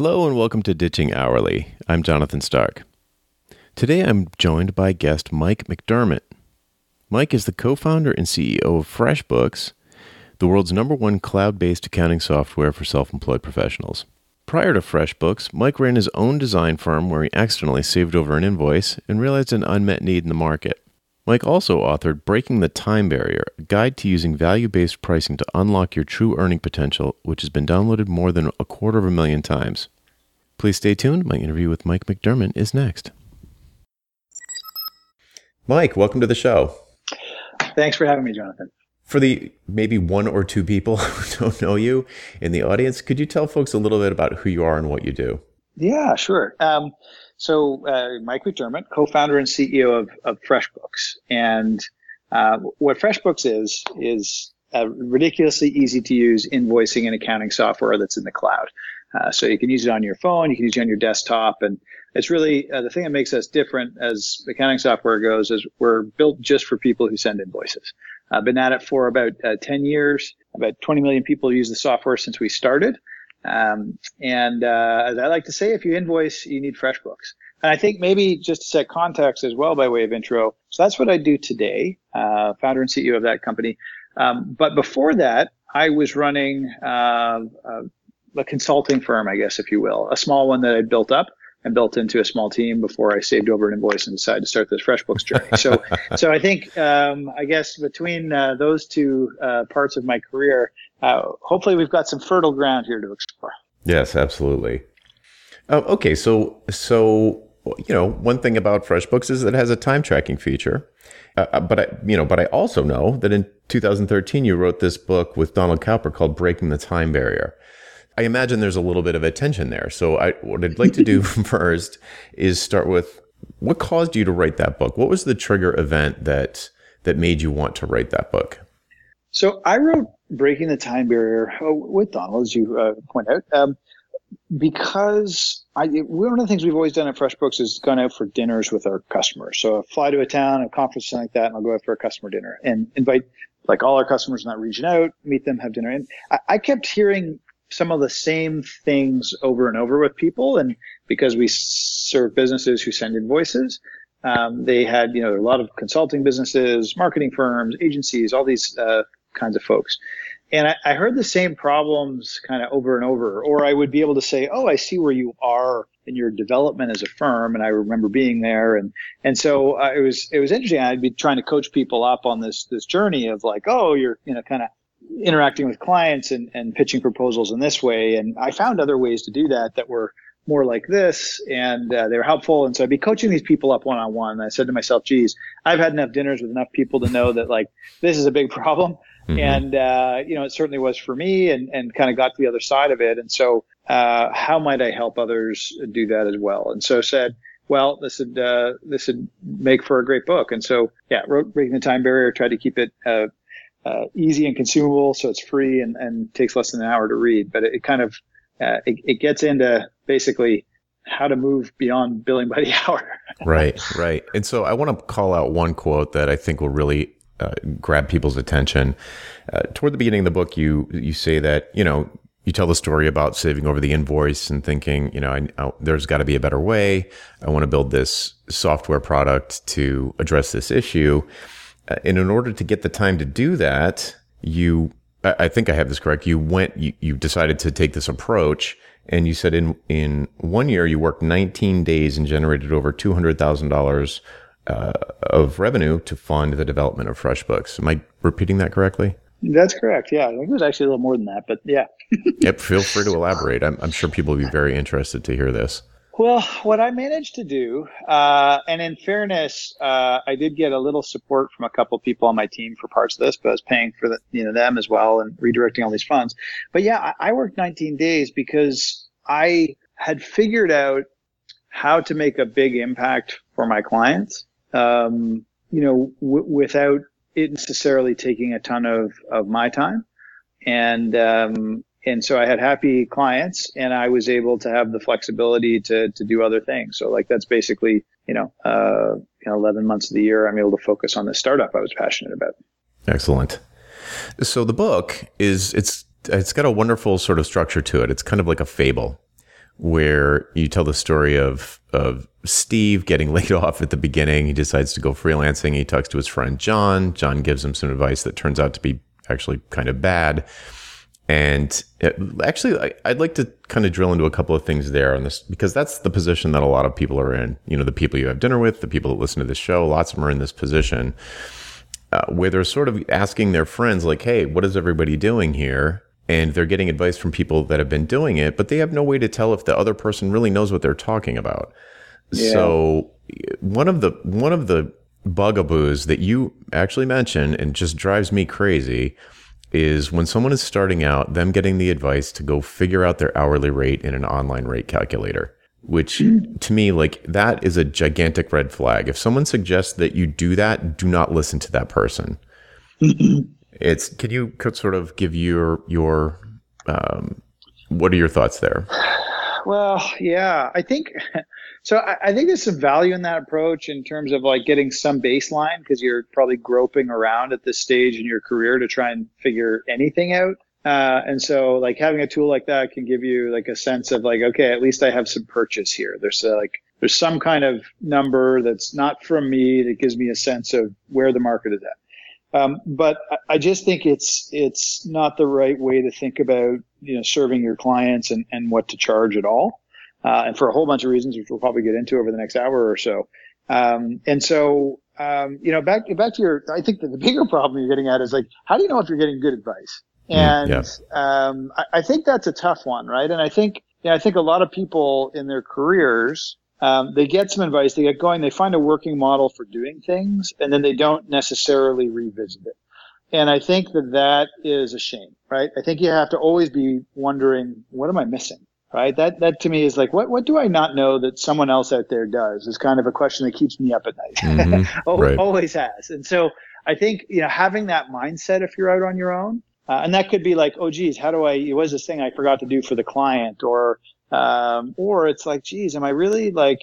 Hello and welcome to Ditching Hourly. I'm Jonathan Stark. Today I'm joined by guest Mike McDermott. Mike is the co founder and CEO of FreshBooks, the world's number one cloud based accounting software for self employed professionals. Prior to FreshBooks, Mike ran his own design firm where he accidentally saved over an invoice and realized an unmet need in the market. Mike also authored Breaking the Time Barrier, a guide to using value based pricing to unlock your true earning potential, which has been downloaded more than a quarter of a million times. Please stay tuned. My interview with Mike McDermott is next. Mike, welcome to the show. Thanks for having me, Jonathan. For the maybe one or two people who don't know you in the audience, could you tell folks a little bit about who you are and what you do? Yeah, sure. Um, so, uh, Mike McDermott, co-founder and CEO of, of FreshBooks, and uh, what FreshBooks is is a ridiculously easy to use invoicing and accounting software that's in the cloud. Uh, so you can use it on your phone, you can use it on your desktop, and it's really uh, the thing that makes us different as accounting software goes is we're built just for people who send invoices. I've been at it for about uh, 10 years. About 20 million people use the software since we started. Um, and uh, as I like to say, if you invoice, you need FreshBooks. And I think maybe just to set context as well by way of intro. So that's what I do today, uh, founder and CEO of that company. Um, but before that, I was running uh, a consulting firm, I guess, if you will, a small one that I built up and built into a small team before I saved over an invoice and decided to start this FreshBooks journey. So, so I think um, I guess between uh, those two uh, parts of my career, uh, hopefully we've got some fertile ground here to explore. Yes, absolutely. Uh, okay, so so you know one thing about FreshBooks is that it has a time tracking feature. Uh, uh, but I, you know, but I also know that in 2013 you wrote this book with Donald Cowper called "Breaking the Time Barrier." I imagine there's a little bit of a tension there. So I, what I'd like to do first is start with what caused you to write that book? What was the trigger event that that made you want to write that book? So I wrote Breaking the Time Barrier uh, with Donald, as you uh, point out, um, because I, one of the things we've always done at FreshBooks is gone out for dinners with our customers. So I fly to a town, a conference, something like that, and I'll go out for a customer dinner and invite like all our customers in that region out, meet them, have dinner. And I, I kept hearing some of the same things over and over with people. And because we serve businesses who send invoices, um, they had, you know, a lot of consulting businesses, marketing firms, agencies, all these uh, kinds of folks. And I, I heard the same problems kind of over and over, or I would be able to say, "Oh, I see where you are in your development as a firm," and I remember being there, and and so uh, it was it was interesting. I'd be trying to coach people up on this this journey of like, "Oh, you're you know kind of interacting with clients and, and pitching proposals in this way. And I found other ways to do that that were more like this and uh, they were helpful. And so I'd be coaching these people up one on one. I said to myself, geez, I've had enough dinners with enough people to know that like this is a big problem. Mm-hmm. And, uh, you know, it certainly was for me and, and kind of got to the other side of it. And so, uh, how might I help others do that as well? And so said, well, this would, uh, this would make for a great book. And so, yeah, wrote Breaking the Time Barrier, tried to keep it, uh, uh, easy and consumable, so it's free and, and takes less than an hour to read. But it, it kind of uh, it, it, gets into basically how to move beyond billing by the hour. right, right. And so I want to call out one quote that I think will really uh, grab people's attention. Uh, toward the beginning of the book, you you say that you know you tell the story about saving over the invoice and thinking, you know, I, I, there's got to be a better way. I want to build this software product to address this issue. Uh, and in order to get the time to do that, you, I think I have this correct. You went, you, you decided to take this approach and you said in, in one year you worked 19 days and generated over $200,000 uh, of revenue to fund the development of FreshBooks. Am I repeating that correctly? That's correct. Yeah, I think it was actually a little more than that, but yeah. yep. Feel free to elaborate. I'm, I'm sure people will be very interested to hear this. Well, what I managed to do, uh, and in fairness, uh, I did get a little support from a couple people on my team for parts of this, but I was paying for the, you know them as well and redirecting all these funds. But yeah, I, I worked 19 days because I had figured out how to make a big impact for my clients, um, you know, w- without it necessarily taking a ton of of my time. And um, and so I had happy clients and I was able to have the flexibility to, to do other things. So like that's basically, you know, uh, you know, 11 months of the year, I'm able to focus on the startup I was passionate about. Excellent. So the book is, it's, it's got a wonderful sort of structure to it. It's kind of like a fable where you tell the story of of Steve getting laid off at the beginning. He decides to go freelancing. He talks to his friend John. John gives him some advice that turns out to be actually kind of bad. And it, actually, I, would like to kind of drill into a couple of things there on this because that's the position that a lot of people are in. You know, the people you have dinner with, the people that listen to this show, lots of them are in this position uh, where they're sort of asking their friends, like, hey, what is everybody doing here? And they're getting advice from people that have been doing it, but they have no way to tell if the other person really knows what they're talking about. Yeah. So one of the one of the bugaboos that you actually mentioned and just drives me crazy is when someone is starting out, them getting the advice to go figure out their hourly rate in an online rate calculator, which hmm. to me, like that is a gigantic red flag. If someone suggests that you do that, do not listen to that person. It's, can you sort of give your, your, um, what are your thoughts there? Well, yeah, I think so. I, I, think there's some value in that approach in terms of like getting some baseline because you're probably groping around at this stage in your career to try and figure anything out. Uh, and so like having a tool like that can give you like a sense of like, okay, at least I have some purchase here. There's a, like, there's some kind of number that's not from me that gives me a sense of where the market is at. Um, but I just think it's it's not the right way to think about you know serving your clients and, and what to charge at all, uh, and for a whole bunch of reasons, which we'll probably get into over the next hour or so. Um, and so um, you know back back to your, I think that the bigger problem you're getting at is like how do you know if you're getting good advice? Mm, and yeah. um, I, I, think that's a tough one, right? And I think yeah, I think a lot of people in their careers um, they get some advice, they get going, they find a working model for doing things, and then they don't necessarily revisit it. And I think that that is a shame, right? I think you have to always be wondering, what am I missing? Right? That, that to me is like, what, what do I not know that someone else out there does is kind of a question that keeps me up at night. Mm-hmm. right. Always has. And so I think, you know, having that mindset if you're out on your own, uh, and that could be like, oh, geez, how do I, what is this thing I forgot to do for the client? Or, um, or it's like, geez, am I really like,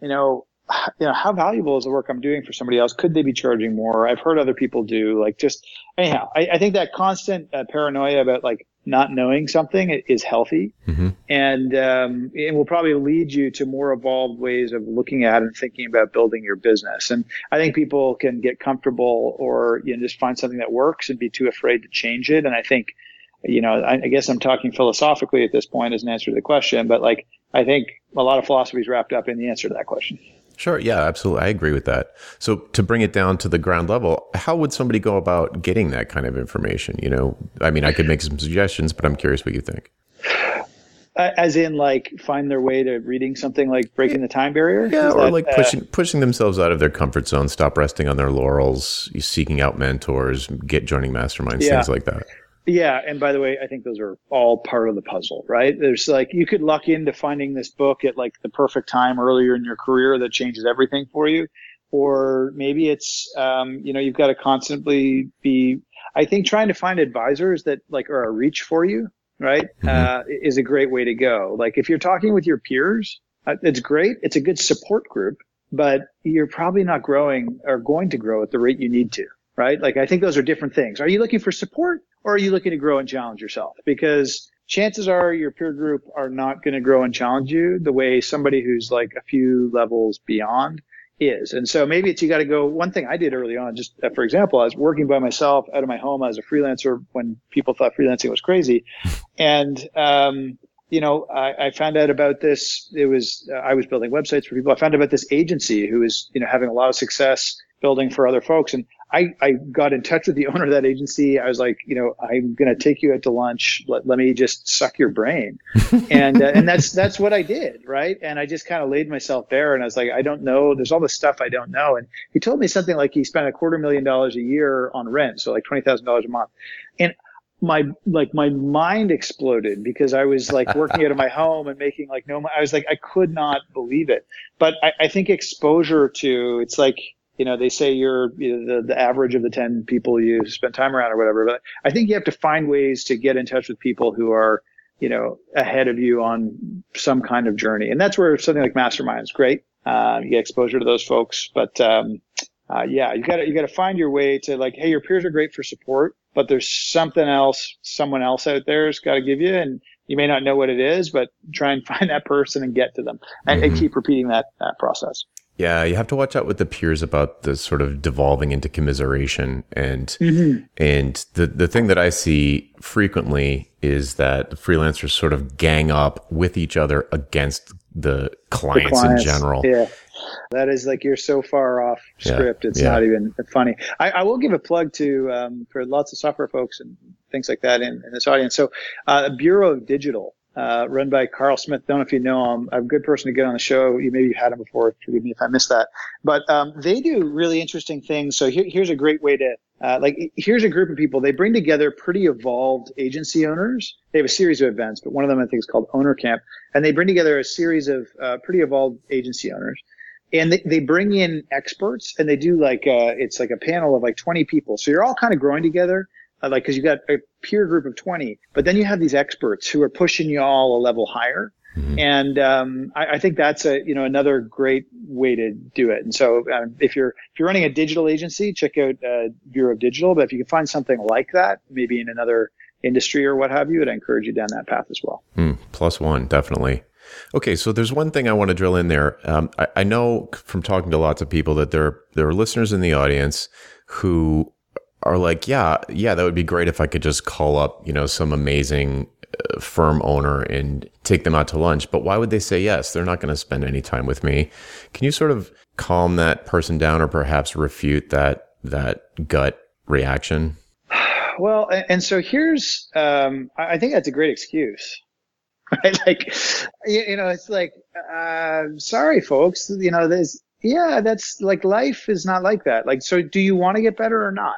you know, you know, how valuable is the work I'm doing for somebody else? Could they be charging more? I've heard other people do like just anyhow. I, I think that constant uh, paranoia about like not knowing something is healthy, mm-hmm. and um, it will probably lead you to more evolved ways of looking at and thinking about building your business. And I think people can get comfortable or you know just find something that works and be too afraid to change it. And I think you know, I, I, guess I'm talking philosophically at this point as an answer to the question, but like, I think a lot of philosophy is wrapped up in the answer to that question. Sure. Yeah, absolutely. I agree with that. So to bring it down to the ground level, how would somebody go about getting that kind of information? You know, I mean, I could make some suggestions, but I'm curious what you think. Uh, as in, like, find their way to reading something like breaking the time barrier. Yeah, Is or that, like pushing uh, pushing themselves out of their comfort zone, stop resting on their laurels, seeking out mentors, get joining masterminds, yeah. things like that. Yeah, and by the way, I think those are all part of the puzzle, right? There's like you could luck into finding this book at like the perfect time earlier in your career that changes everything for you, or maybe it's um, you know you've got to constantly be. I think trying to find advisors that like are a reach for you, right, mm-hmm. uh, is a great way to go. Like if you're talking with your peers, uh, it's great. It's a good support group, but you're probably not growing or going to grow at the rate you need to right? Like I think those are different things. Are you looking for support or are you looking to grow and challenge yourself? Because chances are your peer group are not going to grow and challenge you the way somebody who's like a few levels beyond is. And so maybe it's you got to go. One thing I did early on, just uh, for example, I was working by myself out of my home as a freelancer when people thought freelancing was crazy. And, um, you know, I, I, found out about this. It was, uh, I was building websites for people. I found out about this agency who was, you know, having a lot of success building for other folks. And I, I got in touch with the owner of that agency. I was like, you know, I'm going to take you out to lunch. Let, let me just suck your brain. and, uh, and that's, that's what I did. Right. And I just kind of laid myself bare and I was like, I don't know. There's all this stuff I don't know. And he told me something like he spent a quarter million dollars a year on rent. So like $20,000 a month. And my, like my mind exploded because I was like working out of my home and making like no, I was like, I could not believe it. But I, I think exposure to, it's like, you know, they say you're you know, the, the average of the 10 people you spend time around or whatever. But I think you have to find ways to get in touch with people who are, you know, ahead of you on some kind of journey. And that's where something like Mastermind is great. Uh, you get exposure to those folks. But, um, uh, yeah, you gotta, you gotta find your way to like, hey, your peers are great for support, but there's something else, someone else out there's got to give you. And You may not know what it is, but try and find that person and get to them and, mm-hmm. and keep repeating that, that process. Yeah, you have to watch out with the peers about the sort of devolving into commiseration and mm-hmm. and the the thing that I see frequently is that the freelancers sort of gang up with each other against the clients, the clients in general. Yeah. That is like you're so far off script. Yeah. It's yeah. not even funny. I, I, will give a plug to um, for lots of software folks and things like that in, in this audience. So, uh, Bureau of Digital uh, run by Carl Smith. Don't know if you know him. I'm a good person to get on the show. You maybe you've had him before. Forgive me if I missed that. But um, they do really interesting things. So here, here's a great way to uh, like. Here's a group of people. They bring together pretty evolved agency owners. They have a series of events, but one of them I think is called Owner Camp, and they bring together a series of uh, pretty evolved agency owners. And they, they bring in experts and they do like, uh, it's like a panel of like 20 people. So you're all kind of growing together like because you got a peer group of 20 but then you have these experts who are pushing you all a level higher. Mm-hmm. and um, I, I, think that's a you know another great way to do it. And so um, if you're if you're running a digital agency check out uh, bureau of digital. But if you can find something like that maybe in another industry or what have you i'd encourage you down that path as well. Mm, plus one definitely. Okay, so there's one thing I want to drill in there. Um, I, I, know from talking to lots of people that there there are listeners in the audience who are like, yeah, yeah, that would be great if I could just call up, you know, some amazing uh, firm owner and take them out to lunch. But why would they say yes? They're not going to spend any time with me. Can you sort of calm that person down or perhaps refute that, that gut reaction? Well, and so here's, um, I think that's a great excuse. Right? Like, you know, it's like, uh, sorry, folks, you know, there's, yeah, that's like life is not like that. Like, so do you want to get better or not?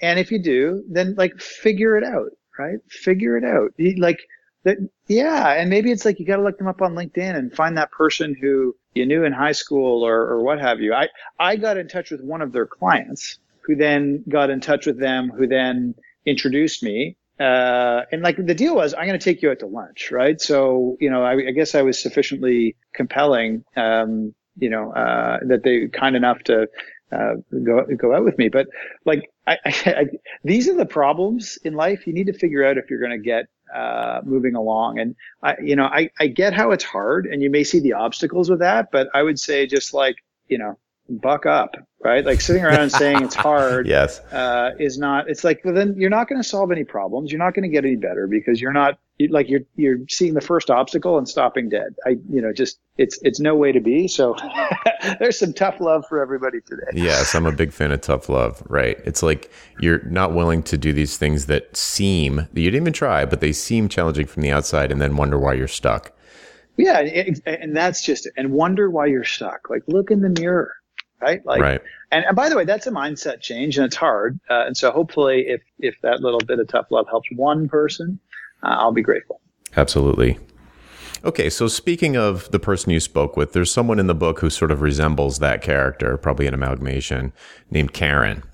And if you do, then like figure it out, right? Figure it out. Like that, yeah. And maybe it's like you got to look them up on LinkedIn and find that person who you knew in high school or, or what have you. I, I got in touch with one of their clients who then got in touch with them, who then introduced me. Uh, and like the deal was, I'm going to take you out to lunch, right? So, you know, I, I guess I was sufficiently compelling, um, you know, uh, that they kind enough to, uh, go go out with me. But like, I, I, I, these are the problems in life. You need to figure out if you're going to get uh, moving along. And I, you know, I, I get how it's hard, and you may see the obstacles with that. But I would say just like you know, buck up, right? Like sitting around saying it's hard, yes, uh, is not. It's like well, then you're not going to solve any problems. You're not going to get any better because you're not like you're you're seeing the first obstacle and stopping dead. I you know just it's it's no way to be. So there's some tough love for everybody today. Yes, I'm a big fan of tough love. Right? It's like you're not willing to do these things that seem that you didn't even try, but they seem challenging from the outside, and then wonder why you're stuck. Yeah, and that's just it. And wonder why you're stuck. Like look in the mirror right? Like, right. And, and by the way, that's a mindset change, and it's hard. Uh, and so hopefully, if if that little bit of tough love helps one person, uh, I'll be grateful. Absolutely. Okay, so speaking of the person you spoke with, there's someone in the book who sort of resembles that character, probably an amalgamation, named Karen.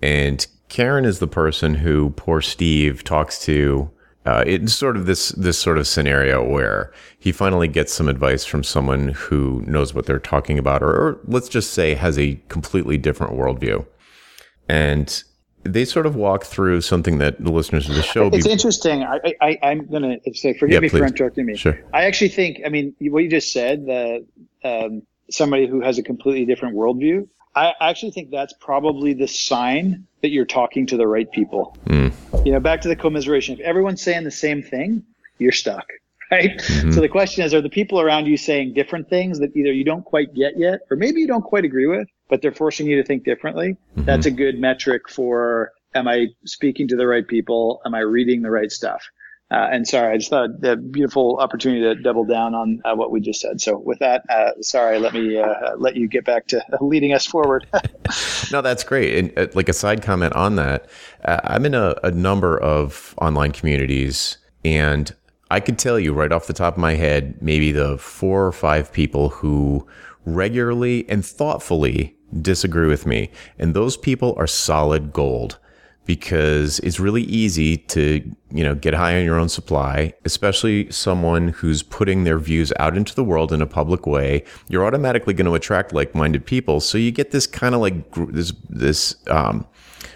And Karen is the person who poor Steve talks to uh, it's sort of this this sort of scenario where he finally gets some advice from someone who knows what they're talking about, or, or let's just say has a completely different worldview, and they sort of walk through something that the listeners of the show. It's be- interesting. I, I, I'm going to say, forgive yeah, me please. for interrupting me. Sure. I actually think, I mean, what you just said, that um, somebody who has a completely different worldview, I actually think that's probably the sign that you're talking to the right people. Mm. You know, back to the commiseration. If everyone's saying the same thing, you're stuck, right? Mm-hmm. So the question is, are the people around you saying different things that either you don't quite get yet, or maybe you don't quite agree with, but they're forcing you to think differently? Mm-hmm. That's a good metric for, am I speaking to the right people? Am I reading the right stuff? Uh, and sorry, I just thought a beautiful opportunity to double down on uh, what we just said. So with that, uh, sorry, let me uh, let you get back to leading us forward. no, that's great. And uh, like a side comment on that, uh, I'm in a, a number of online communities, and I could tell you right off the top of my head, maybe the four or five people who regularly and thoughtfully disagree with me, and those people are solid gold because it's really easy to, you know, get high on your own supply, especially someone who's putting their views out into the world in a public way. You're automatically going to attract like-minded people. So you get this kind of like this, this, um,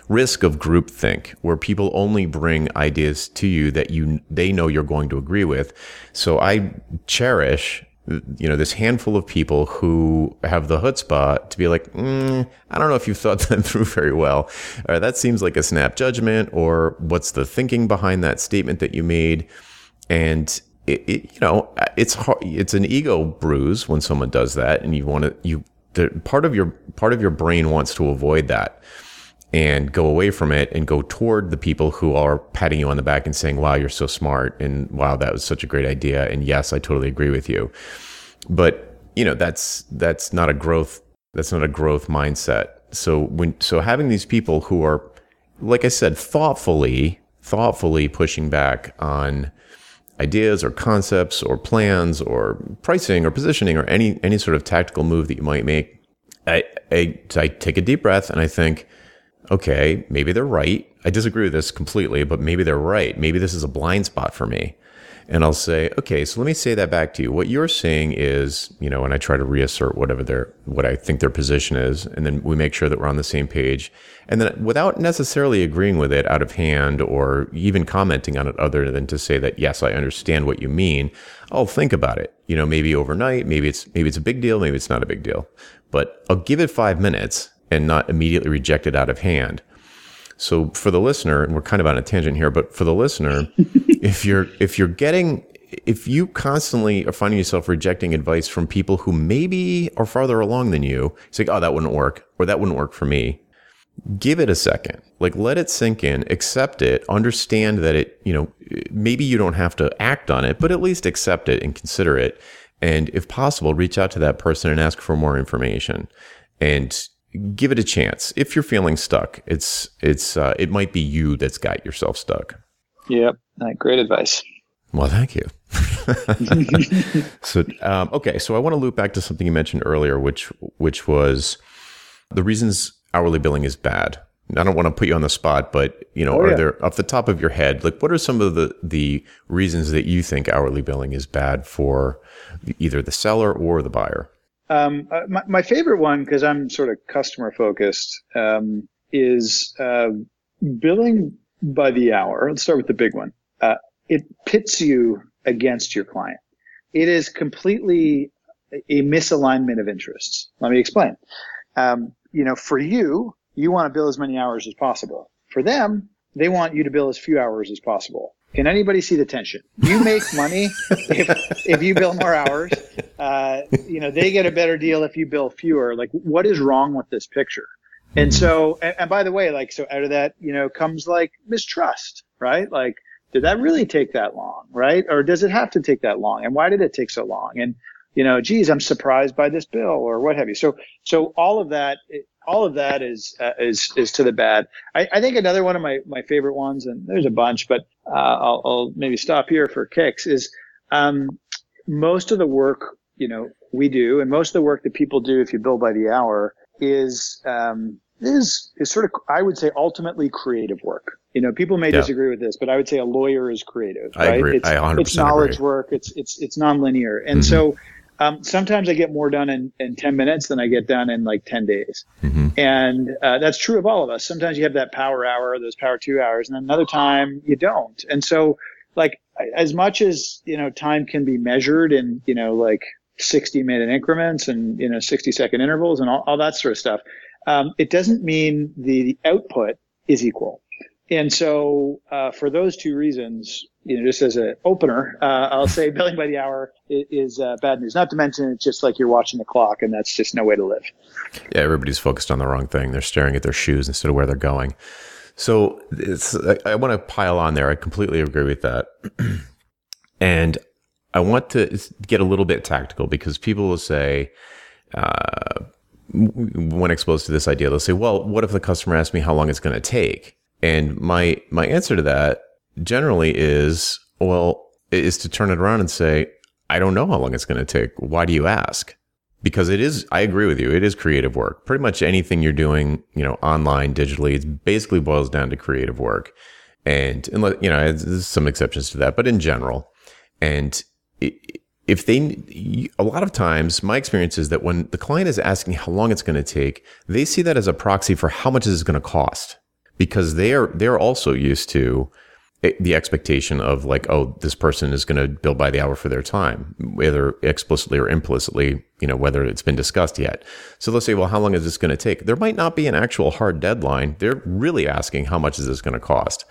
risk of groupthink where people only bring ideas to you that you they know you're going to agree with. So I cherish you know, this handful of people who have the chutzpah to be like, mm, I don't know if you've thought that through very well. Or that seems like a snap judgment, or what's the thinking behind that statement that you made? And it, it you know, it's hard, it's an ego bruise when someone does that, and you want to you the, part of your part of your brain wants to avoid that and go away from it and go toward the people who are patting you on the back and saying, wow, you're so smart. And wow, that was such a great idea. And yes, I totally agree with you. But, you know, that's, that's not a growth, that's not a growth mindset. So when, so having these people who are, like I said, thoughtfully, thoughtfully pushing back on ideas or concepts or plans or pricing or positioning or any, any sort of tactical move that you might make, I, I, I take a deep breath and I think, okay, maybe they're right. I disagree with this completely, but maybe they're right. Maybe this is a blind spot for me. And I'll say, okay, so let me say that back to you. What you're saying is, you know, and I try to reassert whatever their, what I think their position is. And then we make sure that we're on the same page. And then without necessarily agreeing with it out of hand or even commenting on it other than to say that, yes, I understand what you mean. I'll think about it, you know, maybe overnight. Maybe it's, maybe it's a big deal. Maybe it's not a big deal, but I'll give it five minutes and not immediately reject it out of hand. So for the listener, and we're kind of on a tangent here, but for the listener, if you're if you're getting if you constantly are finding yourself rejecting advice from people who maybe are farther along than you, say, "Oh, that wouldn't work," or "That wouldn't work for me." Give it a second. Like let it sink in, accept it, understand that it, you know, maybe you don't have to act on it, but at least accept it and consider it. And if possible, reach out to that person and ask for more information. And give it a chance. If you're feeling stuck, it's it's uh, it might be you that's got yourself stuck. Yep, great advice. Well, thank you. so, um, okay, so I want to loop back to something you mentioned earlier, which which was the reasons hourly billing is bad. I don't want to put you on the spot, but you know, oh, are yeah. there off the top of your head, like what are some of the the reasons that you think hourly billing is bad for either the seller or the buyer? Um, uh, my, my, favorite one, because I'm sort of customer focused, um, is uh, billing by the hour. Let's start with the big one. Uh, it pits you against your client. It is completely a misalignment of interests. Let me explain. Um, you know, for you, you want to bill as many hours as possible. For them, they want you to bill as few hours as possible. Can anybody see the tension? You make money if, if you bill more hours. Uh, you know, they get a better deal if you bill fewer. Like, what is wrong with this picture? And so, and, and by the way, like, so out of that, you know, comes like mistrust, right? Like, did that really take that long, right? Or does it have to take that long? And why did it take so long? And, you know, geez, I'm surprised by this bill or what have you. So, so all of that, all of that is uh, is is to the bad. I, I, think another one of my my favorite ones, and there's a bunch, but uh, I'll, I'll, maybe stop here for kicks. Is um, most of the work you know we do, and most of the work that people do, if you bill by the hour, is um, is is sort of I would say ultimately creative work. You know, people may yeah. disagree with this, but I would say a lawyer is creative. I right? agree. It's, I 100% it's knowledge agree. work. It's it's it's nonlinear, and mm-hmm. so um, sometimes I get more done in, in 10 minutes than I get done in like 10 days. Mm-hmm. And uh, that's true of all of us. Sometimes you have that power hour, those power two hours, and then another time you don't. And so, like, as much as, you know, time can be measured in, you know, like 60 minute increments and, you know, 60 second intervals and all, all that sort of stuff, um, it doesn't mean the output is equal. And so, uh, for those two reasons, you know, just as an opener, uh, I'll say billing by the hour is, is uh, bad news. Not to mention, it's just like you're watching the clock, and that's just no way to live. Yeah, everybody's focused on the wrong thing. They're staring at their shoes instead of where they're going. So I, I want to pile on there. I completely agree with that. and I want to get a little bit tactical because people will say, uh, when exposed to this idea, they'll say, well, what if the customer asks me how long it's going to take? And my, my answer to that generally is, well, is to turn it around and say, I don't know how long it's going to take. Why do you ask? because it is i agree with you it is creative work pretty much anything you're doing you know online digitally it basically boils down to creative work and unless you know there's some exceptions to that but in general and if they a lot of times my experience is that when the client is asking how long it's going to take they see that as a proxy for how much is it going to cost because they're they're also used to eh, the expectation of like, oh, this person is going to bill by the hour for their time, whether explicitly or implicitly, you know, whether it's been discussed yet. So let's say, well, how long is this going to take? There might not be an actual hard deadline. They're really asking how much is this going to cost?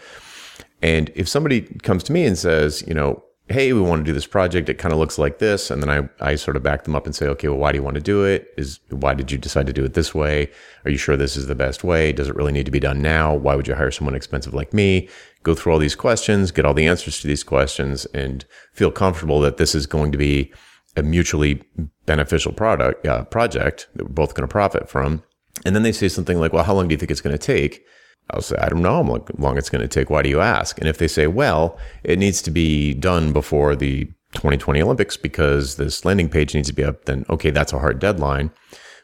And if somebody comes to me and says, you know, hey, we want to do this project. It kind of looks like this. And then I, I sort of back them up and say, okay, well, why do you want to do it? Is why did you decide to do it this way? Are you sure this is the best way? Does it really need to be done now? Why would you hire someone expensive like me? Go through all these questions, get all the answers to these questions and feel comfortable that this is going to be a mutually beneficial product, uh, project that we're both going to profit from. And then they say something like, well, how long do you think it's going to take? I'll say, I don't know how long it's going to take. Why do you ask? And if they say, well, it needs to be done before the 2020 Olympics because this landing page needs to be up, then okay, that's a hard deadline.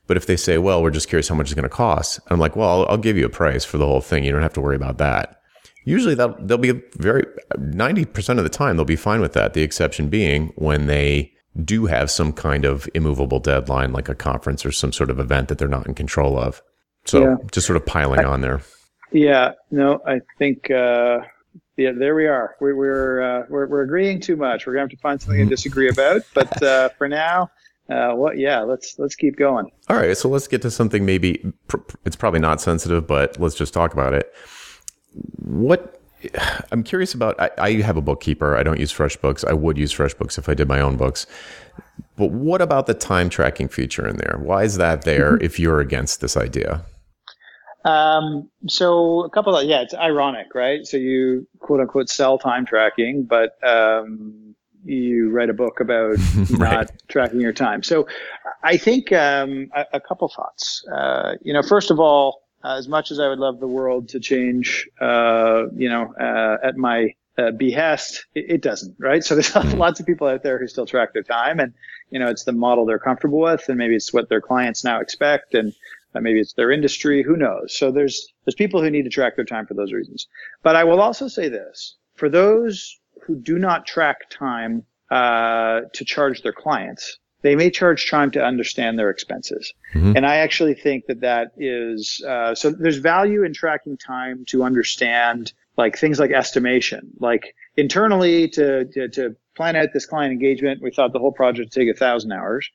But if they say, well, we're just curious how much it's going to cost, I'm like, well, I'll, I'll, give you a price for the whole thing. You don't have to worry about that. Usually that they'll be very, 90% of the time, they'll be fine with that. The exception being when they do have some kind of immovable deadline, like a conference or some sort of event that they're not in control of. So yeah. just sort of piling I, on there. Yeah, no, I think uh, yeah, there we are. We're we're, uh, we're, we're agreeing too much. We're gonna have to find something to mm-hmm. disagree about. But uh, for now, uh, what? Yeah, let's let's keep going. All right, so let's get to something. Maybe pr- it's probably not sensitive, but let's just talk about it. What I'm curious about. I, I have a bookkeeper. I don't use FreshBooks. I would use FreshBooks if I did my own books. But what about the time tracking feature in there? Why is that there? Mm-hmm. If you're against this idea? Um, so a couple of yeah, it's ironic, right? So you quote unquote sell time tracking, but um, you write a book about right. not tracking your time. So I think um, a, a, couple thoughts. Uh, you know, first of all, uh, as much as I would love the world to change, uh, you know, uh, at my uh, behest, it, it, doesn't, right? So there's mm-hmm. lots of people out there who still track their time, and you know, it's the model they're comfortable with, and maybe it's what their clients now expect, and maybe it's their industry. Who knows? So there's there's people who need to track their time for those reasons. But I will also say this: for those who do not track time uh, to charge their clients, they may charge time to understand their expenses. Mm-hmm. And I actually think that that is uh, so. There's value in tracking time to understand like things like estimation, like internally to to, to plan out this client engagement. We thought the whole project would take a thousand hours.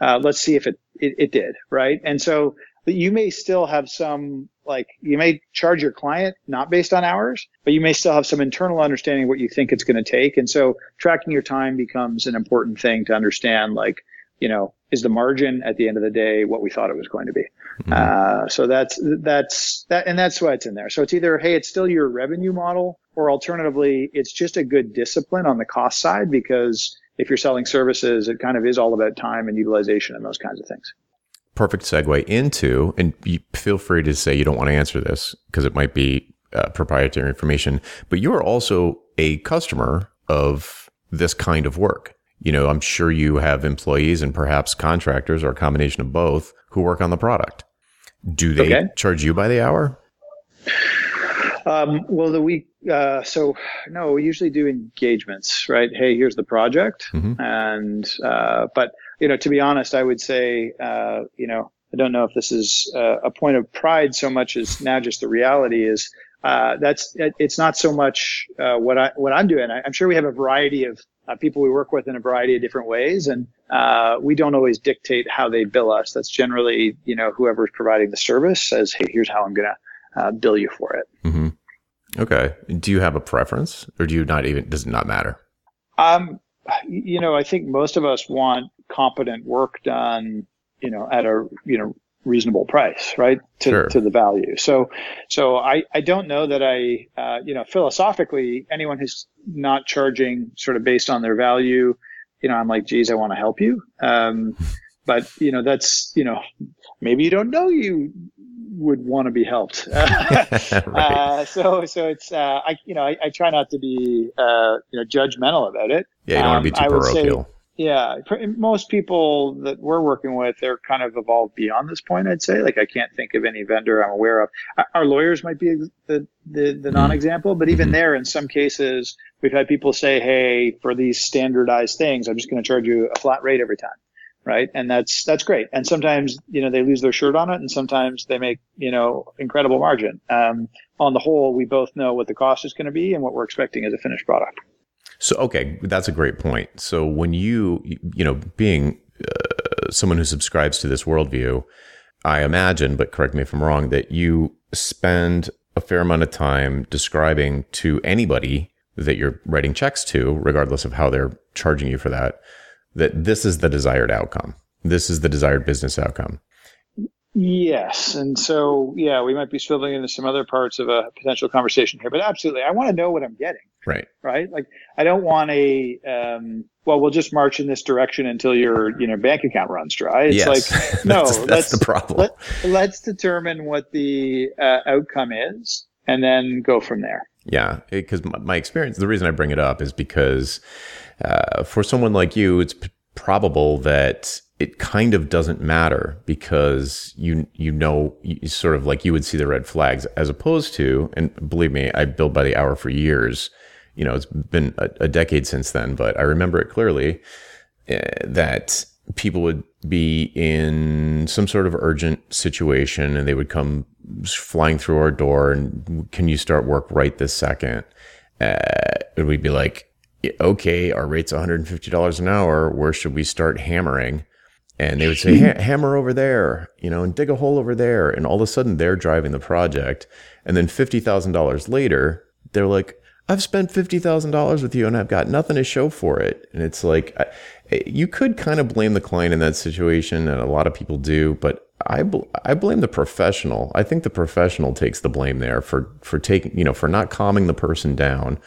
Uh, let's see if it, it, it did, right? And so but you may still have some like you may charge your client not based on hours, but you may still have some internal understanding of what you think it's going to take. And so tracking your time becomes an important thing to understand like, you know, is the margin at the end of the day what we thought it was going to be? Mm-hmm. Uh, so that's, that's, that, and that's why it's in there. So it's either, hey, it's still your revenue model or alternatively, it's just a good discipline on the cost side because if you're selling services, it kind of is all about time and utilization and those kinds of things perfect segue into, and you feel free to say you don't want to answer this because it might be uh, proprietary information, but you're also a customer of this kind of work. You know, I'm sure you have employees and perhaps contractors or a combination of both who work on the product. Do they okay. charge you by the hour? Um, well, the week, uh, so no, we usually do engagements, right? Hey, here's the project. Mm-hmm. And, uh, but you know, to be honest, I would say, uh, you know, I don't know if this is uh, a point of pride so much as now just the reality is uh, that's it's not so much uh, what I what I'm doing. I, am sure we have a variety of uh, people we work with in a variety of different ways, and uh, we don't always dictate how they bill us. That's generally you know whoever's providing the service says, hey, here's how I'm going to bill you for it. Mm-hmm. Okay. Do you have a preference, or do you not even? Does it not matter? Um, you know, I think most of us want competent work done, you know, at a, you know, reasonable price, right? To, sure. to the value. So, so I, I don't know that I, uh, you know, philosophically, anyone who's not charging sort of based on their value, you know, I'm like, geez, I want to help you. Um, but you know, that's, you know, maybe you don't know you would want to be helped. right. uh, so, so it's, uh, I, you know, I, I, try not to be, uh, you know, judgmental about it. Yeah, you don't um, want to be too parochial. yeah, most people that we're working with, they're kind of evolved beyond this point. I'd say, like, I can't think of any vendor I'm aware of. Our lawyers might be the the, the non-example, but even mm-hmm. there, in some cases, we've had people say, "Hey, for these standardized things, I'm just going to charge you a flat rate every time." Right. And that's, that's great. And sometimes, you know, they lose their shirt on it and sometimes they make, you know, incredible margin. Um, on the whole, we both know what the cost is going to be and what we're expecting as a finished product. So, okay, that's a great point. So, when you, you know, being uh, someone who subscribes to this worldview, I imagine, but correct me if I'm wrong, that you spend a fair amount of time describing to anybody that you're writing checks to, regardless of how they're charging you for that, that this is the desired outcome. This is the desired business outcome. Yes. And so, yeah, we might be swiveling into some other parts of a potential conversation here, but absolutely. I want to know what I'm getting. Right. Right. Like, I don't want a, um, well, we'll just march in this direction until your, you know, bank account runs dry. It's yes. like, no, that's, that's let's, the problem. Let, us determine what the uh, outcome is and then go from there. Yeah. Because my experience, the reason I bring it up is because uh, for someone like you, it's p- probable that it kind of doesn't matter because you you know you sort of like you would see the red flags as opposed to and believe me I build by the hour for years you know it's been a, a decade since then but I remember it clearly uh, that people would be in some sort of urgent situation and they would come flying through our door and can you start work right this second? Uh, and we'd be like okay our rate's $150 an hour. Where should we start hammering? And they would say hammer over there you know and dig a hole over there. And all of a sudden they're driving the project. And then $50000 later they're like i've spent $50000 with you and i've got nothing to show for it and it's like eh, you could kind of blame the client in that situation and a lot of people do but I, bl- I blame the professional. I think the professional takes the blame there for, for taking, you know, for not calming the person down,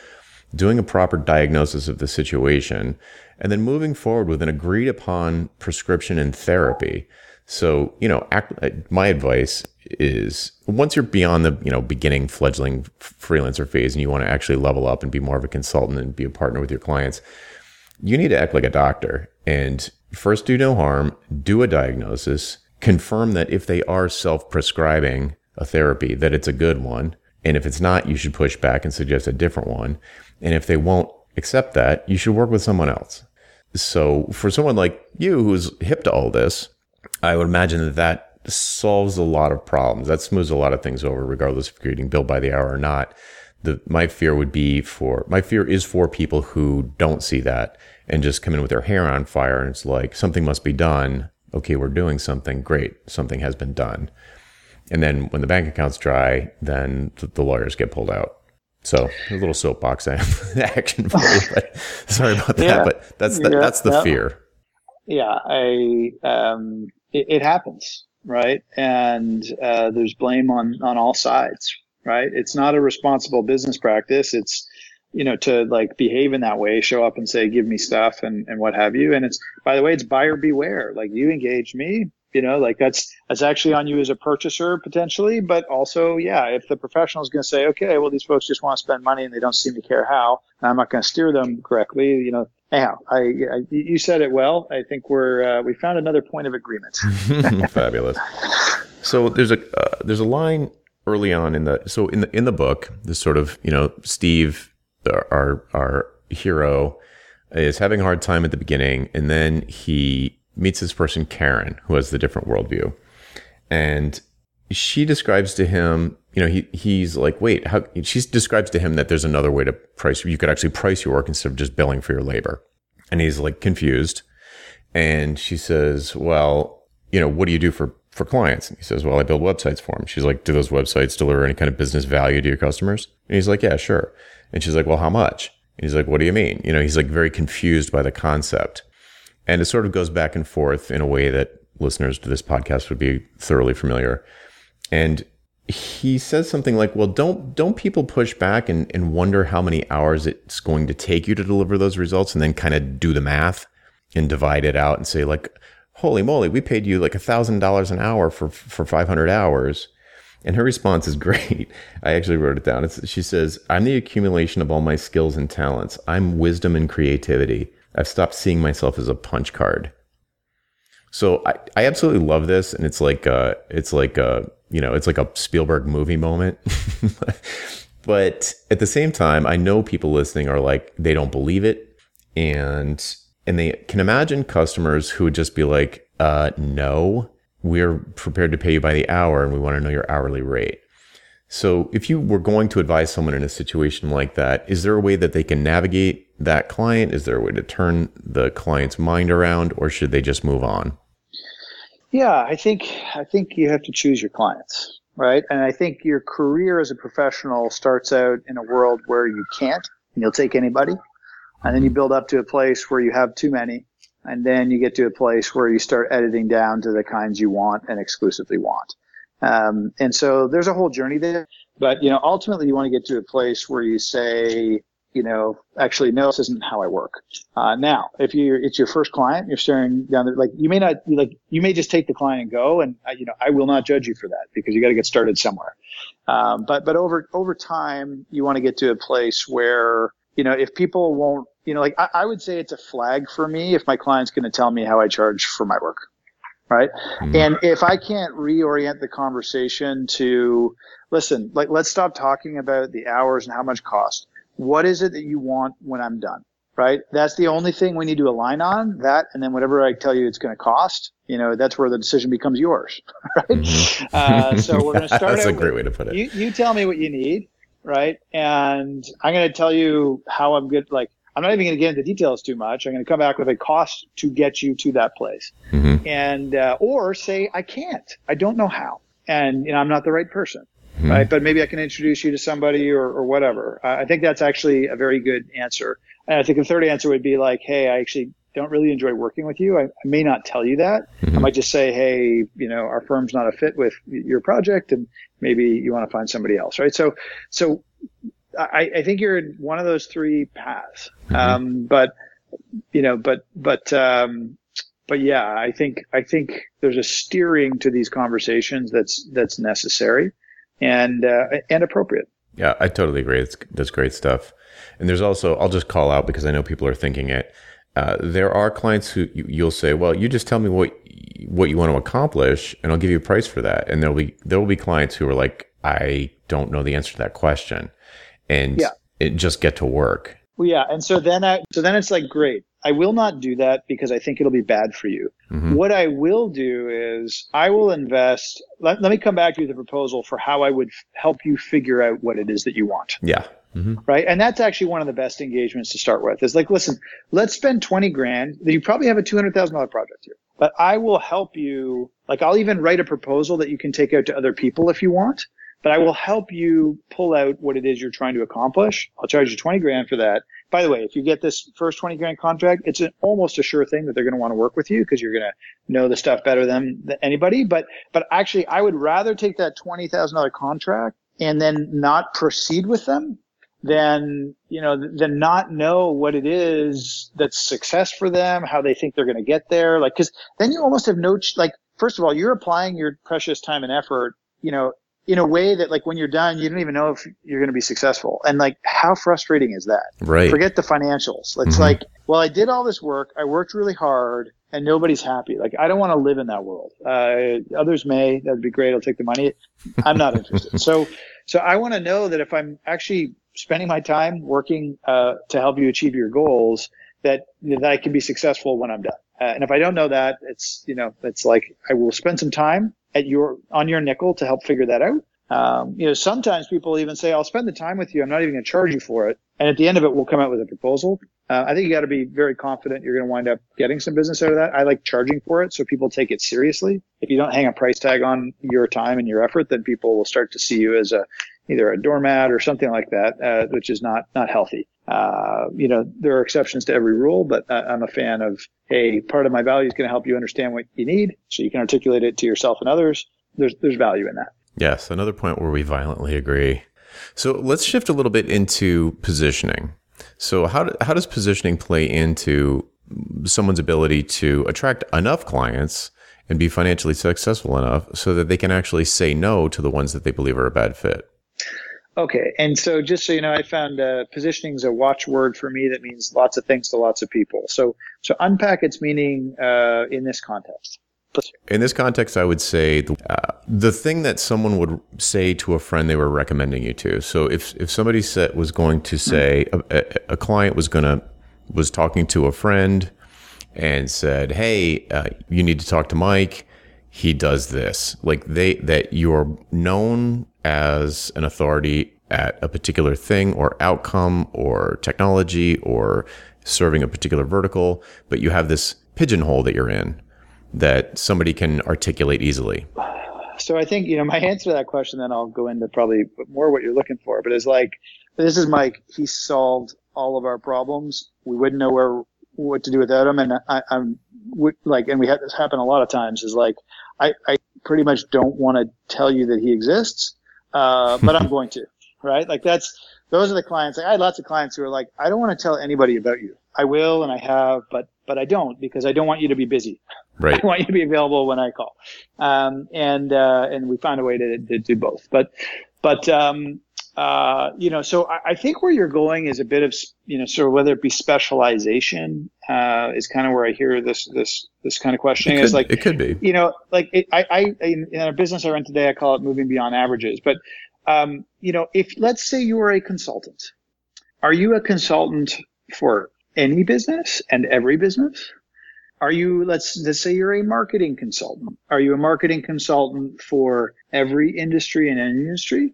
doing a proper diagnosis of the situation, and then moving forward with an agreed upon prescription and therapy. So, you know, act, uh, my advice is once you're beyond the, you know, beginning fledgling freelancer phase and you want to actually level up and be more of a consultant and be a partner with your clients, you need to act like a doctor and first do no harm, do a diagnosis, confirm that if they are self prescribing a therapy, that it's a good one. And if it's not, you should push back and suggest a different one. And if they won't accept that, you should work with someone else. So for someone like you who's hip to all this, I would imagine that that solves a lot of problems. That smooths a lot of things over, regardless if you're getting billed by the hour or not. The, my fear would be for, my fear is for people who don't see that and just come in with their hair on fire and it's like something must be done. Okay, we're doing something. Great. Something has been done. And then when the bank account's dry, then the lawyers get pulled out. So a little soapbox action for you. But sorry about that, yeah. but that's the, yeah. that's the yeah. fear. Yeah, I um, it, it happens, right? And uh, there's blame on on all sides, right? It's not a responsible business practice. It's you know to like behave in that way, show up and say, "Give me stuff," and and what have you. And it's by the way, it's buyer beware. Like you engage me, you know like that's that's actually on you as a purchaser potentially. But also yeah if the professional is going to say okay well these folks just want to spend money and they don't seem to care how i'm not going to steer them correctly you know anyhow I, I you said it well. I think we're uh, we found another point of agreement. Fabulous. So there's a uh, there's a line early on in the so in the in the book this sort of you know steve our our hero is having a hard time at the beginning and then he meets this person, Karen, who has the different worldview. And she describes to him, you know, he he's like, wait, how she describes to him that there's another way to price you could actually price your work instead of just billing for your labor. And he's like confused. And she says, Well, you know, what do you do for for clients? And he says, Well, I build websites for them. She's like, Do those websites deliver any kind of business value to your customers? And he's like, Yeah, sure. And she's like, Well, how much? And he's like, What do you mean? You know, he's like very confused by the concept. And it sort of goes back and forth in a way that listeners to this podcast would be thoroughly familiar. And he says something like, well, don't don't people push back and, and wonder how many hours it's going to take you to deliver those results and then kind of do the math and divide it out and say, like, holy moly, we paid you like a thousand dollars an hour for for 500 hours. And her response is great. I actually wrote it down. It's, she says, I'm the accumulation of all my skills and talents. I'm wisdom and creativity. I've stopped seeing myself as a punch card. So I, I absolutely love this, and it's like uh, it's like a you know it's like a Spielberg movie moment. but at the same time, I know people listening are like they don't believe it, and and they can imagine customers who would just be like, uh, "No, we're prepared to pay you by the hour, and we want to know your hourly rate." So, if you were going to advise someone in a situation like that, is there a way that they can navigate that client? Is there a way to turn the client's mind around, or should they just move on? Yeah, I think I think you have to choose your clients, right? And I think your career as a professional starts out in a world where you can't, and you'll take anybody, and then you build up to a place where you have too many, and then you get to a place where you start editing down to the kinds you want and exclusively want. Um, and so there's a whole journey there. But, you know, ultimately you want to get to a place where you say, you know, actually, no, this isn't how I work. Uh, now, if you it's your first client, you're staring down there, like you may not, like you may just take the client and go, and uh, you know, I will not judge you for that because you got to get started somewhere. Um, but but over over time, you want to get to a place where you know, if people won't, you know, like I, I would say it's a flag for me if my client's going to tell me how I charge for my work right? Mm-hmm. And if I can't reorient the conversation to listen, like let's stop talking about the hours and how much cost. What is it that you want when I'm done? Right? That's the only thing we need to align on. That and then whatever I tell you it's going to cost, you know, that's where the decision becomes yours. Right? Mm-hmm. Uh, so we're going to start. that's a great with, way to put it. You, you tell me what you need, right? And I'm going to tell you how I'm good. Like I'm not even going to get into details too much. I'm going to come back with a cost to get you to that place, mm-hmm. and uh, or say I can't. I don't know how, and you know I'm not the right person, mm-hmm. right? But maybe I can introduce you to somebody or, or whatever. Uh, I think that's actually a very good answer. And I think the third answer would be like, hey, I actually don't really enjoy working with you. I, I may not tell you that. Mm-hmm. I might just say, hey, you know, our firm's not a fit with your project, and maybe you want to find somebody else, right? So, so I, I think you're in one of those three paths. Mm-hmm. Um, but you know, but but um, but yeah, I think I think there's a steering to these conversations that's that's necessary and uh, and appropriate. Yeah, I totally agree. It's, that's great stuff. And there's also I'll just call out because I know people are thinking it. Uh, there are clients who you, will say, "Well, you just tell me what what you want to accomplish, and I'll give you a price for that." And there'll be there will be clients who are like, "I don't know the answer to that question." And yeah. it, just get to work. Well, yeah, and so then I, so then it's like great. I will not do that because I think it'll be bad for you. Mm-hmm. What I will do is I will invest. Let, let me come back to you with a proposal for how I would f- help you figure out what it is that you want. Yeah. Mm-hmm. Right. And that's actually one of the best engagements to start with is like, listen, let's spend 20 grand. You probably have a $200,000 project here, but I will help you. Like I'll even write a proposal that you can take out to other people if you want but I will help you pull out what it is you're trying to accomplish. I'll charge you 20 grand for that. By the way, if you get this first 20 grand contract, it's an, almost a sure thing that they're going to want to work with you because you're going to know the stuff better than, than anybody. But, but actually, I would rather take that $20,000 contract and then not proceed with them than, you know, than not know what it is that's success for them, how they think they're going to get there. Like, cause then you almost have no, like, first of all, you're applying your precious time and effort, you know, in a way that like when you're done, you don't even know if you're going to be successful. And like, how frustrating is that? Right. Forget the financials. It's mm-hmm. like, well, I did all this work. I worked really hard and nobody's happy. Like, I don't want to live in that world. Uh, others may, that'd be great. I'll take the money. I'm not interested. so, so I want to know that if I'm actually spending my time working, uh, to help you achieve your goals, that, that I can be successful when I'm done. Uh, and if I don't know that, it's, you know, it's like I will spend some time at your on your nickel to help figure that out. Um, you know, sometimes people even say, "I'll spend the time with you. I'm not even going to charge you for it." And at the end of it, we'll come out with a proposal. Uh, I think you got to be very confident you're going to wind up getting some business out of that. I like charging for it so people take it seriously. If you don't hang a price tag on your time and your effort, then people will start to see you as a either a doormat or something like that, uh, which is not not healthy. Uh, you know, there are exceptions to every rule, but I'm a fan of, hey, part of my value is going to help you understand what you need so you can articulate it to yourself and others. There's, there's value in that. Yes. Another point where we violently agree. So let's shift a little bit into positioning. So how, do, how does positioning play into someone's ability to attract enough clients and be financially successful enough so that they can actually say no to the ones that they believe are a bad fit? Okay, and so just so you know, I found uh, positioning is a watchword for me that means lots of things to lots of people. So, so unpack its meaning uh, in this context. In this context, I would say uh, the thing that someone would say to a friend they were recommending you to. So, if if somebody said was going to say a, a, client was going to was talking to a friend and said, "Hey, uh, you need to talk to Mike." He does this. Like they that you're known as an authority at a particular thing or outcome or technology or serving a particular vertical, but you have this pigeonhole that you're in that somebody can articulate easily? So I think, you know, my answer to that question, then I'll go into probably more what you're looking for, but it's like, this is Mike. He solved all of our problems. We wouldn't know where, what to do without him. And I, am like, and we had this happen a lot of times is like, I, I pretty much don't want to tell you that he exists, uh, but I'm going to, right? Like that's, those are the clients. Like I had lots of clients who are like, I don't want to tell anybody about you. I will and I have, but but I don't because I don't want you to be busy. Right. I want you to be available when I call. Um, and uh, and we found a way to, to do both. But but um, uh, you know, so I, I, think where you're going is a bit of you know, sort of whether it be specialization uh, is kind of where I hear this this this kind of questioning could, is like it could be. You know, like it, I I in, in our business I run today, I call it moving beyond averages. But um, you know, if let's say you are a consultant, are you a consultant for any business and every business? Are you, let's, let's say you're a marketing consultant. Are you a marketing consultant for every industry and any industry?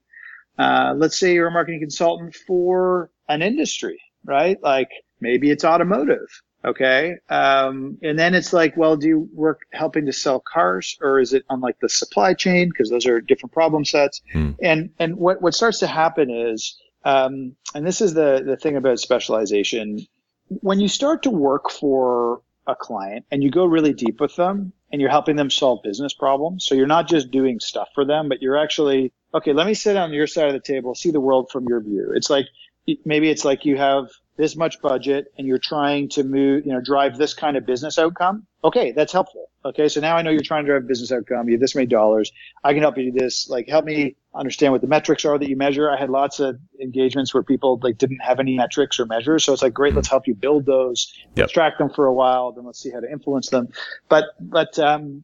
Uh, let's say you're a marketing consultant for an industry, right? Like maybe it's automotive. Okay. Um, and then it's like, well, do you work helping to sell cars or is it on like the supply chain? Cause those are different problem sets. Hmm. And, and what, what starts to happen is, um, and this is the, the thing about specialization when you start to work for a client and you go really deep with them and you're helping them solve business problems. So you're not just doing stuff for them, but you're actually, okay, let me sit on your side of the table, see the world from your view. It's like, maybe it's like you have this much budget and you're trying to move, you know, drive this kind of business outcome. Okay, that's helpful. Okay, so now I know you're trying to drive business outcome. You have this many dollars. I can help you do this. Like, help me understand what the metrics are that you measure. I had lots of engagements where people like didn't have any metrics or measures. So it's like, great, let's help you build those, yep. extract them for a while, then let's see how to influence them. But, but, um,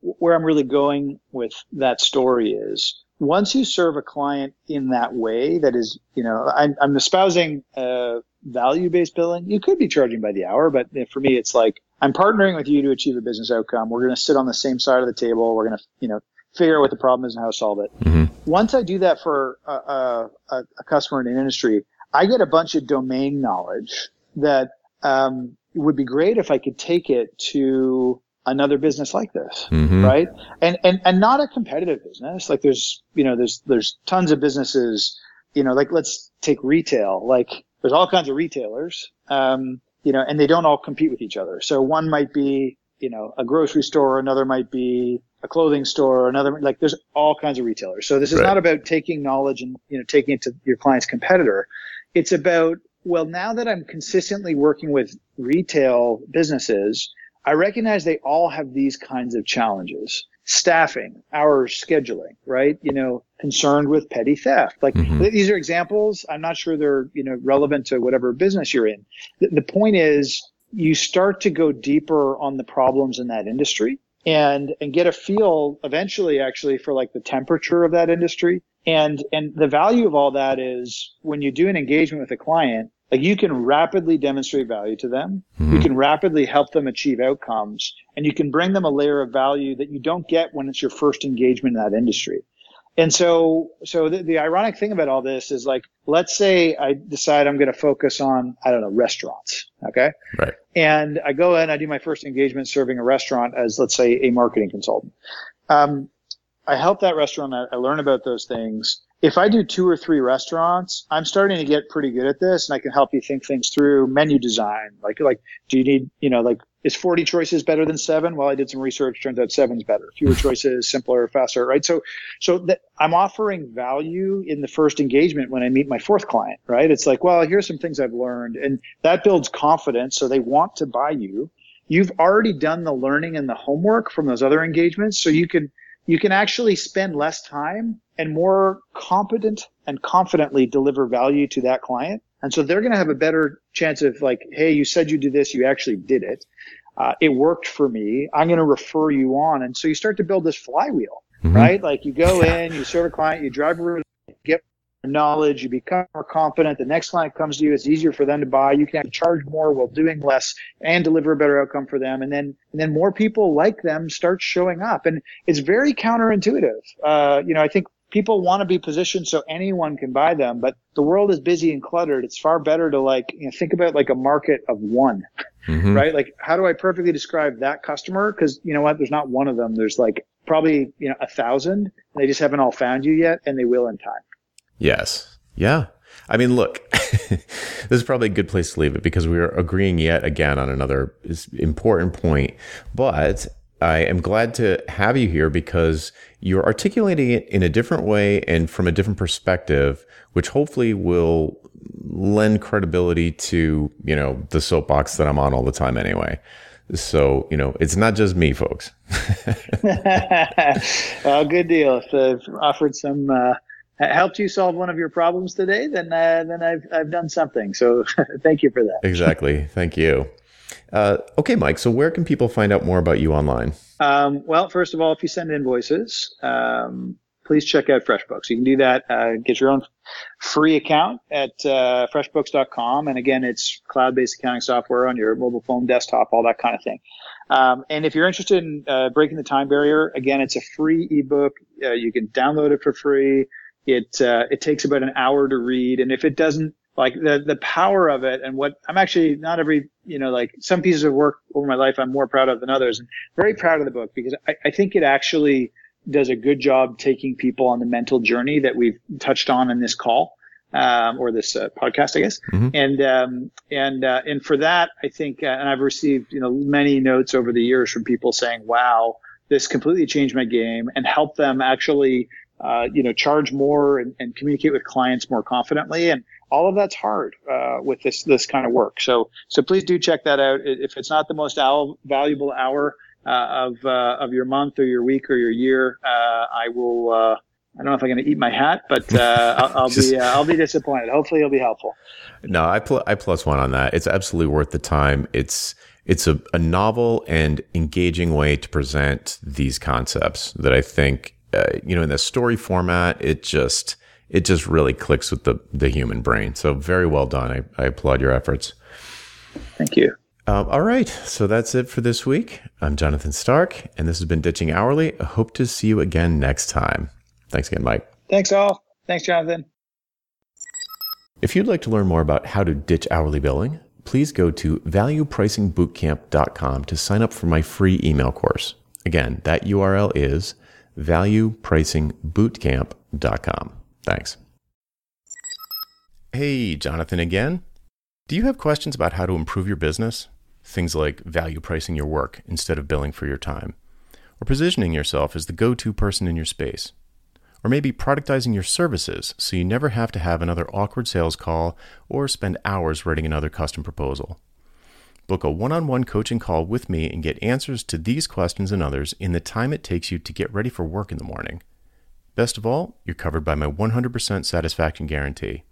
where I'm really going with that story is once you serve a client in that way, that is, you know, I'm, I'm espousing, uh, value based billing. You could be charging by the hour, but for me, it's like, I'm partnering with you to achieve a business outcome. We're going to sit on the same side of the table. We're going to, you know, figure out what the problem is and how to solve it. Mm-hmm. Once I do that for a, a, a, customer in an industry, I get a bunch of domain knowledge that um, would be great if I could take it to another business like this, mm-hmm. right? And and and not a competitive business. Like there's you know there's there's tons of businesses. You know, like let's take retail. Like there's all kinds of retailers. Um, you know, and they don't all compete with each other. So one might be you know a grocery store, another might be a clothing store, or another like there's all kinds of retailers. So this is right. not about taking knowledge and you know taking it to your client's competitor. It's about well now that I'm consistently working with retail businesses, I recognize they all have these kinds of challenges. Staffing, hours, scheduling, right? You know, concerned with petty theft. Like mm-hmm. these are examples. I'm not sure they're, you know, relevant to whatever business you're in. The, the point is you start to go deeper on the problems in that industry and and get a feel eventually actually for like the temperature of that industry. And and the value of all that is when you do an engagement with a client like you can rapidly demonstrate value to them. Mm-hmm. you can rapidly help them achieve outcomes and you can bring them a layer of value that you don't get when it's your first engagement in that industry and so, so the, the, ironic thing about all this is like, let's say I decide I'm going to focus on, I don't know, restaurants. Okay. Right. And I go in, I do my first engagement serving a restaurant as, let's say, a marketing consultant. Um, I help that restaurant. I, I learn about those things. If I do two or three restaurants, I'm starting to get pretty good at this and I can help you think things through menu design. Like, like, do you need, you know, like is 40 choices better than seven? Well, I did some research. Turns out seven's better. Fewer choices, simpler, faster, right? So, so that I'm offering value in the first engagement when I meet my fourth client, right? It's like, well, here's some things I've learned and that builds confidence. So they want to buy you. You've already done the learning and the homework from those other engagements. So you can, you can actually spend less time and more competent and confidently deliver value to that client. And so they're going to have a better chance of like, hey, you said you do this, you actually did it. Uh, it worked for me. I'm going to refer you on. And so you start to build this flywheel, mm-hmm. right? Like you go in, you serve a client, you drive a get knowledge, you become more confident. The next client comes to you, it's easier for them to buy. You can charge more while doing less and deliver a better outcome for them. And then, and then more people like them start showing up. And it's very counterintuitive. Uh, you know, I think people want to be positioned so anyone can buy them, but the world is busy and cluttered. It's far better to like, you know, think about like a market of one, mm-hmm. right? Like, how do I perfectly describe that customer? Cause you know what? There's not one of them. There's like probably, you know, a thousand. They just haven't all found you yet and they will in time. Yes. Yeah. I mean, look, this is probably a good place to leave it because we are agreeing yet again on another important point. But I am glad to have you here because you're articulating it in a different way and from a different perspective, which hopefully will lend credibility to, you know, the soapbox that I'm on all the time anyway. So, you know, it's not just me, folks. well, good deal. If I've offered some, uh, helped you solve one of your problems today, then uh, then I've I've done something. So thank you for that. Exactly. Thank you. Uh, okay, Mike. So where can people find out more about you online? Um, well, first of all, if you send invoices, um, please check out FreshBooks. You can do that. Uh, get your own free account at uh, FreshBooks.com, and again, it's cloud-based accounting software on your mobile phone, desktop, all that kind of thing. Um, and if you're interested in uh, breaking the time barrier, again, it's a free ebook. Uh, you can download it for free. It uh, it takes about an hour to read, and if it doesn't like the the power of it and what I'm actually not every you know like some pieces of work over my life I'm more proud of than others, and very proud of the book because I, I think it actually does a good job taking people on the mental journey that we've touched on in this call. Um, or this uh, podcast, I guess. Mm-hmm. And um, and uh, and for that, I think, uh, and I've received you know many notes over the years from people saying, "Wow, this completely changed my game," and helped them actually uh, you know, charge more and, and, communicate with clients more confidently. And all of that's hard uh, with this this kind of work. So so please do check that out. If it's not the most al- valuable hour uh, of uh, of your month or your week or your year, uh, I will. I don't know if I'm going to eat my hat, but I'll, I'll Just, be I'll be disappointed. Hopefully, it'll be helpful. No, I pl- I plus one on that. It's absolutely worth the time. It's it's a, a novel and engaging way to present these concepts that I think uh, you know, in the story format, it just it just really clicks with the the human brain. So very well done. I, I applaud your efforts. Thank you. Um, all right, so that's it for this week. I'm Jonathan Stark, and this has been Ditching Hourly. I hope to see you again next time. Thanks again, Mike. Thanks, all. Thanks, Jonathan. If you'd like to learn more about how to ditch hourly billing, please go to valuepricingbootcamp.com to sign up for my free email course. Again, that URL is valuepricingbootcamp.com. Thanks. Hey, Jonathan again. Do you have questions about how to improve your business? Things like value pricing your work instead of billing for your time, or positioning yourself as the go to person in your space, or maybe productizing your services so you never have to have another awkward sales call or spend hours writing another custom proposal. Book a one on one coaching call with me and get answers to these questions and others in the time it takes you to get ready for work in the morning. Best of all, you're covered by my 100% satisfaction guarantee.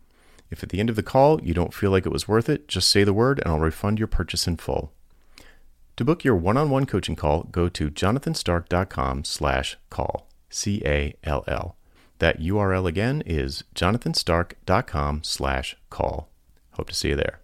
If at the end of the call you don't feel like it was worth it, just say the word and I'll refund your purchase in full. To book your one-on-one coaching call, go to jonathanstark.com slash call, C-A-L-L. That URL again is jonathanstark.com slash call. Hope to see you there.